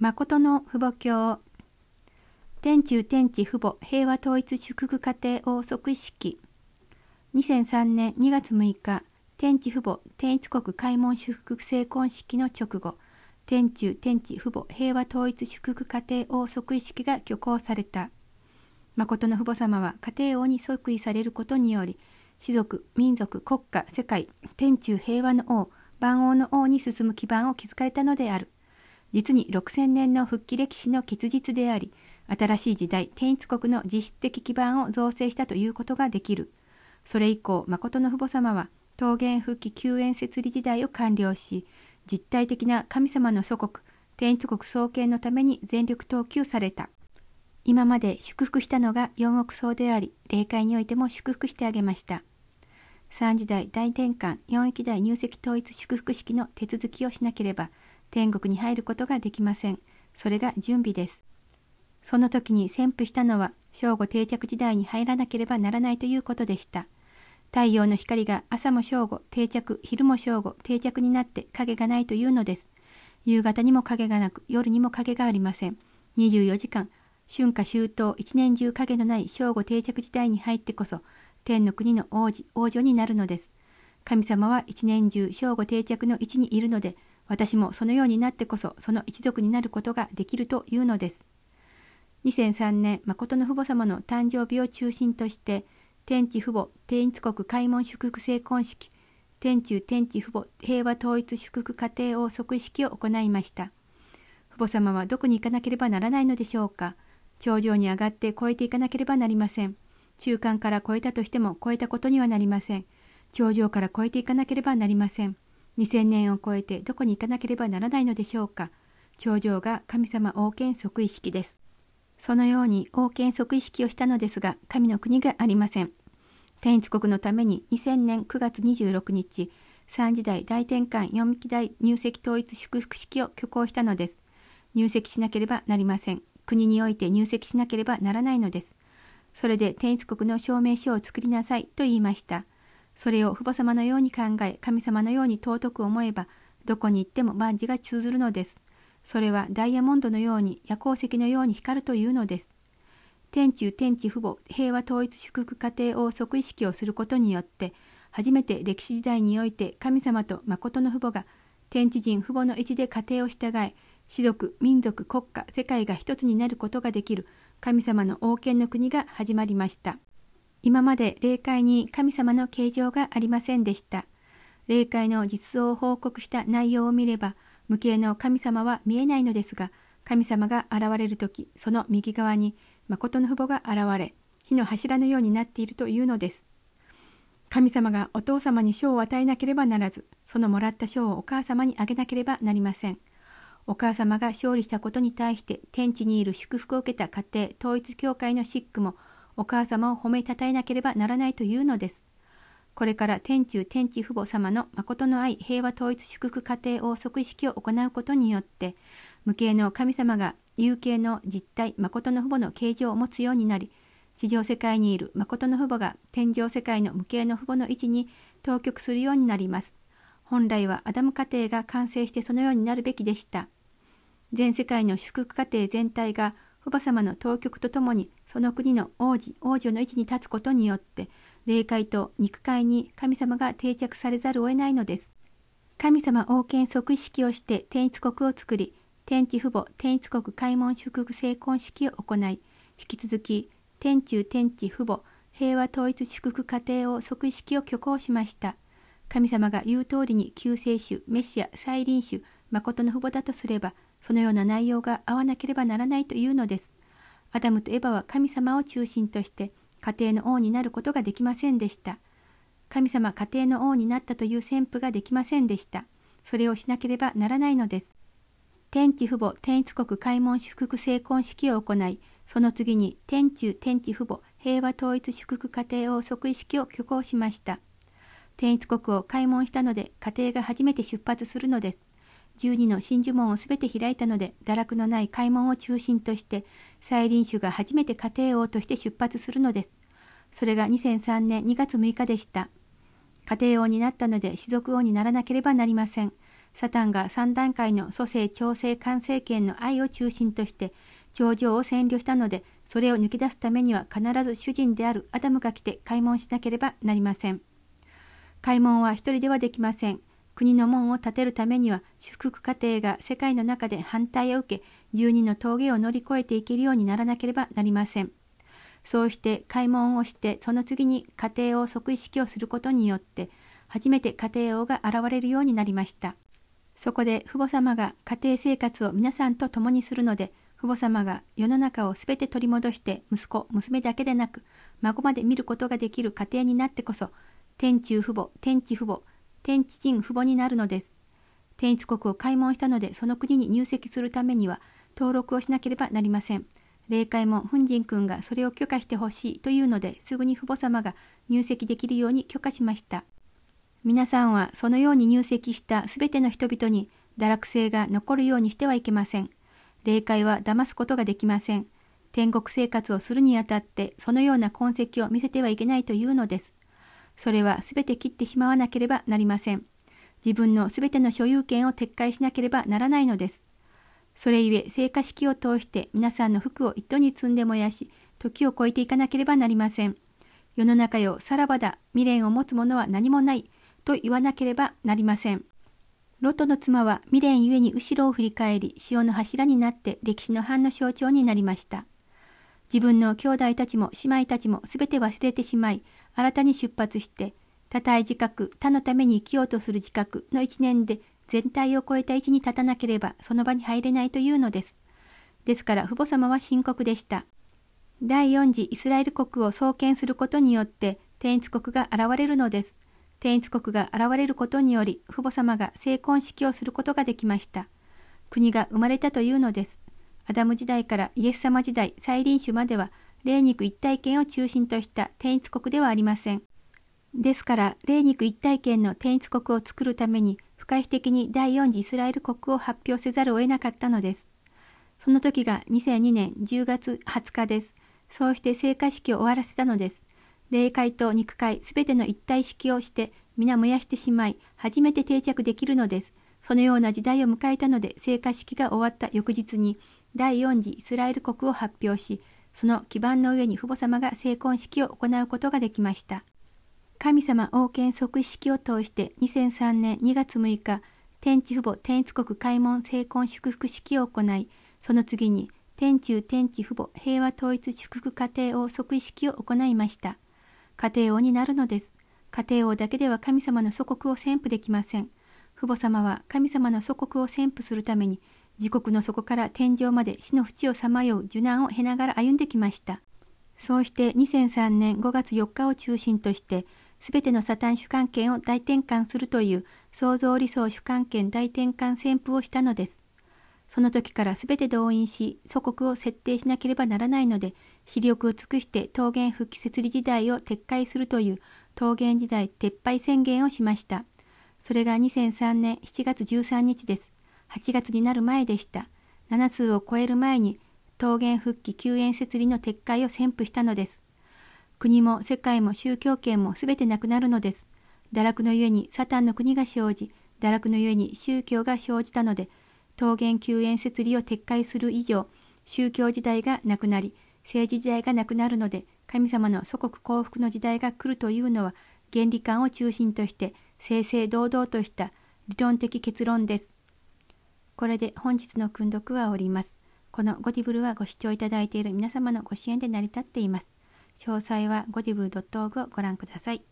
誠の父母教。天中天地父母平和統一祝福家庭王即位式。2003年2月6日天地父母天一国開門祝福成婚式の直後天中天地父母平和統一祝福家庭王即位式が挙行された。誠の父母様は家庭王に即位されることにより士族民族国家世界天中平和の王万王の王に進む基盤を築かれたのである。実に6000年の復帰歴史の結実であり、新しい時代、天一国の実質的基盤を造成したということができる。それ以降、誠の父母様は、桃源復帰救援設理時代を完了し、実体的な神様の祖国、天一国創建のために全力投球された。今まで祝福したのが四億層であり、霊界においても祝福してあげました。三時代大転換四域代入籍統一祝福式の手続きをしなければ、天国に入ることができません。それが準備です。その時に宣布したのは、正午定着時代に入らなければならないということでした。太陽の光が朝も正午定着、昼も正午定着になって影がないというのです。夕方にも影がなく、夜にも影がありません。24時間、春夏秋冬、一年中影のない正午定着時代に入ってこそ、天の国の王子、王女になるのです。神様は一年中正午定着の位置にいるので、私もそのようになってこそその一族になることができるというのです。2003年、誠の父母様の誕生日を中心として、天地父母天一国開門祝福成婚式、天中天地父母平和統一祝福家庭を即位式を行いました。父母様はどこに行かなければならないのでしょうか。頂上に上がって越えていかなければなりません。中間から越えたとしても越えたことにはなりません。頂上から越えていかなければなりません。2000年を超えてどこに行かなければならないのでしょうか？頂上が神様王権即位式です。そのように王権即位式をしたのですが、神の国がありません。天一国のために2000年9月26日、三時代大転換四期代入籍統一祝福式を挙行したのです。入籍しなければなりません。国において入籍しなければならないのです。それで天一国の証明書を作りなさいと言いました。それを父母様のように考え、神様のように尊く思えば、どこに行っても万事が通ずるのです。それはダイヤモンドのように、夜光石のように光るというのです。天中天地父母平和統一祝福家庭を即位式をすることによって、初めて歴史時代において神様と誠の父母が天地人父母の位置で家庭を従え、士族、民族、国家、世界が一つになることができる神様の王権の国が始まりました。今まで霊界に神様の形状がありませんでした。霊界の実相を報告した内容を見れば、無形の神様は見えないのですが、神様が現れる時、その右側に誠の父母が現れ、火の柱のようになっているというのです。神様がお父様に賞を与えなければならず、そのもらった賞をお母様にあげなければなりません。お母様が勝利したことに対して天地にいる祝福を受けた家庭統一教会のシックもお母様を褒めたたえなければならないというのです。これから天中天地父母様の誠の愛平和統一祝福家庭を即位式を行うことによって、無形の神様が有形の実体誠の父母の形状を持つようになり、地上世界にいる誠の父母が天上世界の無形の父母の位置に当局するようになります。本来はアダム家庭が完成してそのようになるべきでした。全世界の祝福家庭全体が父母様の当局とともにその国の王子王女の位置に立つことによって霊界と肉界に神様が定着されざるを得ないのです。神様王権即位式をして天一国を作り天地父母天一国開門祝福成婚式を行い引き続き天中天地父母平和統一祝福家庭を即位式を挙行しました。神様が言う通りに救世主、メシア、再臨主、誠の父母だとすれば、そのような内容が合わなければならないというのです。アダムとエバは神様を中心として家庭の王になることができませんでした。神様家庭の王になったという宣布ができませんでした。それをしなければならないのです。天地父母天一国開門祝福成婚式を行い、その次に天中天地父母平和統一祝福家庭王即位式を挙行しました。天一国を開門したので家庭が初めて出発するのです。12の真珠門をすべて開いたので、堕落のない開門を中心として、再臨主が初めて家庭王として出発するのです。それが2003年2月6日でした。家庭王になったので、士族王にならなければなりません。サタンが3段階の蘇生調整完成権の愛を中心として頂上を占領したので、それを抜け出すためには必ず主人であるアダムが来て開門しなければなりません。開門は一人ではできません。国の門を建てるためには、祝福家庭が世界の中で反対を受け、十二の峠を乗り越えていけるようにならなければなりません。そうして開門をして、その次に家庭を即意識をすることによって、初めて家庭王が現れるようになりました。そこで父母様が家庭生活を皆さんと共にするので、父母様が世の中をすべて取り戻して息子、娘だけでなく、孫まで見ることができる家庭になってこそ、天中父母、天地父母、天地人父母になるのです。天一国を開門したので、その国に入籍するためには、登録をしなければなりません。霊界も奮仁君がそれを許可してほしいというので、すぐに父母様が入籍できるように許可しました。皆さんはそのように入籍したすべての人々に堕落性が残るようにしてはいけません。霊界は騙すことができません。天国生活をするにあたってそのような痕跡を見せてはいけないというのです。それはすべて切ってしまわなければなりません。自分のすべての所有権を撤回しなければならないのです。それゆえ、聖火式を通して皆さんの服を糸に積んで燃やし、時を超えていかなければなりません。世の中よ、さらばだ、未練を持つ者は何もない、と言わなければなりません。ロトの妻は未練ゆえに後ろを振り返り、潮の柱になって歴史の藩の象徴になりました。自分の兄弟たちも姉妹たちもすべて忘れてしまい、新たに出発して、多体自覚、他のために生きようとする自覚の一年で全体を超えた位置に立たなければその場に入れないというのです。ですから父母様は深刻でした。第四次イスラエル国を創建することによって天一国が現れるのです。天一国が現れることにより父母様が成婚式をすることができました。国が生まれたというのです。アダム時代からイエス様時代、再臨種までは霊肉一体圏を中心とした天一国ではありません。ですから、霊肉一体圏の天一国を作るために、不可避的に第四次イスラエル国を発表せざるを得なかったのです。その時が2002年10月20日です。そうして聖火式を終わらせたのです。霊界と肉界すべての一体式をして皆燃やしてしまい、初めて定着できるのです。そのような時代を迎えたので、聖火式が終わった翌日に、第四次イスラエル国を発表し、その基盤の上に父母様が成婚式を行うことができました。神様王権即位式を通して2003年2月6日、天地父母天一国開門成婚祝福式を行い、その次に天中天地父母平和統一祝福家庭王即位式を行いました。家庭王になるのです。家庭王だけでは神様の祖国を宣布できません。父母様は神様の祖国を宣布するために自国の底から天井まで死の淵をさまよう受難を経ながら歩んできました。そうして2003年5月4日を中心として、すべてのサタン主観権を大転換するという創造理想主観権大転換旋風をしたのです。その時からすべて動員し、祖国を設定しなければならないので、非力を尽くして桃源復帰設理時代を撤回するという桃源時代撤廃宣言をしました。それが2003年7月13日です。8月になる前でした。7数を超える前に桃源復帰救援設理の撤回を宣布したのです。国も世界も宗教権もすべてなくなるのです。堕落のゆえにサタンの国が生じ、堕落のゆえに宗教が生じたので、桃源救援設理を撤回する以上、宗教時代がなくなり、政治時代がなくなるので、神様の祖国幸福の時代が来るというのは、原理観を中心として、正々堂々とした理論的結論です。これで本日の訓読は終わります。このゴディブルはご視聴いただいている皆様のご支援で成り立っています。詳細はゴディブル .org をご覧ください。